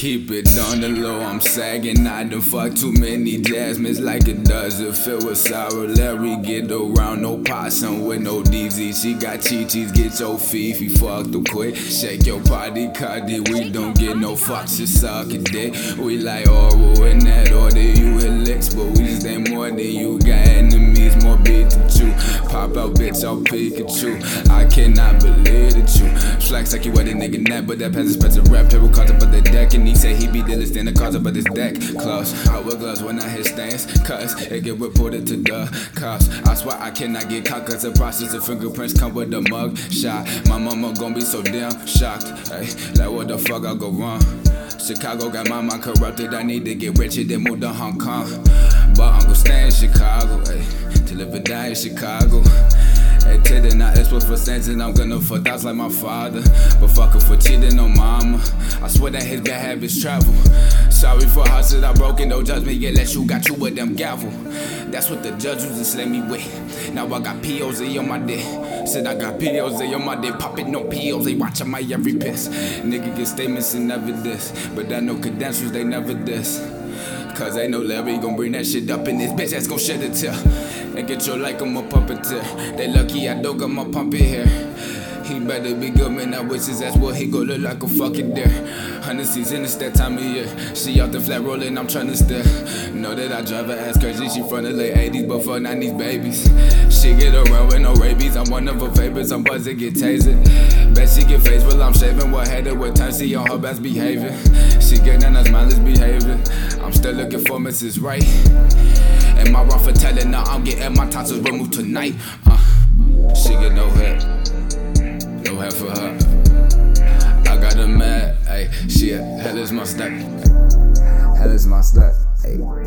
keep it on the low. I'm sagging. I done fucked too many jasmines like it does. If it was sour, Larry get around. No possum with no DZ. She got chi-chis, get your fifi. Fuck the quick. Shake your body, Cardi. We don't get no fucks, just suck it dick. We like oral in that order. You hit licks, but we stay more than you. Got Pop out, bitch, I'll Pikachu. I cannot believe that you flex like you wet a nigga neck, but that pass expensive rap. People caught up on the deck, and he say he be dealing, stand the cause up of this deck. Close, I wear gloves when I hit stains, cause it get reported to the cops. I swear I cannot get caught, cause the process of fingerprints come with a mug shot. My mama gon' be so damn shocked. Hey, like what the fuck I go wrong? Chicago got my mind corrupted. I need to get richer then move to Hong Kong. But I'm gon' stay in Chicago, to live or die in Chicago. Teddy, not expert for and I'm gonna fuck thoughts like my father. But fuck her for cheating on mama. I swear that his bad habits travel. Sorry for houses I broken, no judgment yet. Let you got you with them gavel. That's what the judge was to slay me with. Now I got POs on my dick. Said I got POs on my dick. Popping no they watching my every piss. Nigga get statements and never this. But I know credentials, they never this. Cause ain't no Larry gon' bring that shit up in this bitch that's gon' shed a tear. And get your like I'm a puppeteer. They lucky I don't got my pump in here. He better be good, man. I wish his ass would he go look like a fucking deer. Hundred season, it's that time of year. She off the flat rolling, I'm tryna stare. Know that I drive her ass crazy. She from the late 80s, but for 90s babies. She get around with no rabies. I'm one of her favorites. I'm buzzing, get tasered. Bet she get phased while I'm shaving. What hater, what time she on her best behavior. She getting on smile is behaving. I'm looking. Right. And my rough for telling her I'm getting my tonsils removed tonight. Uh, she get no head, no head for her. I got her mad, ayy. She hell is my step, hell is my step. Ayy.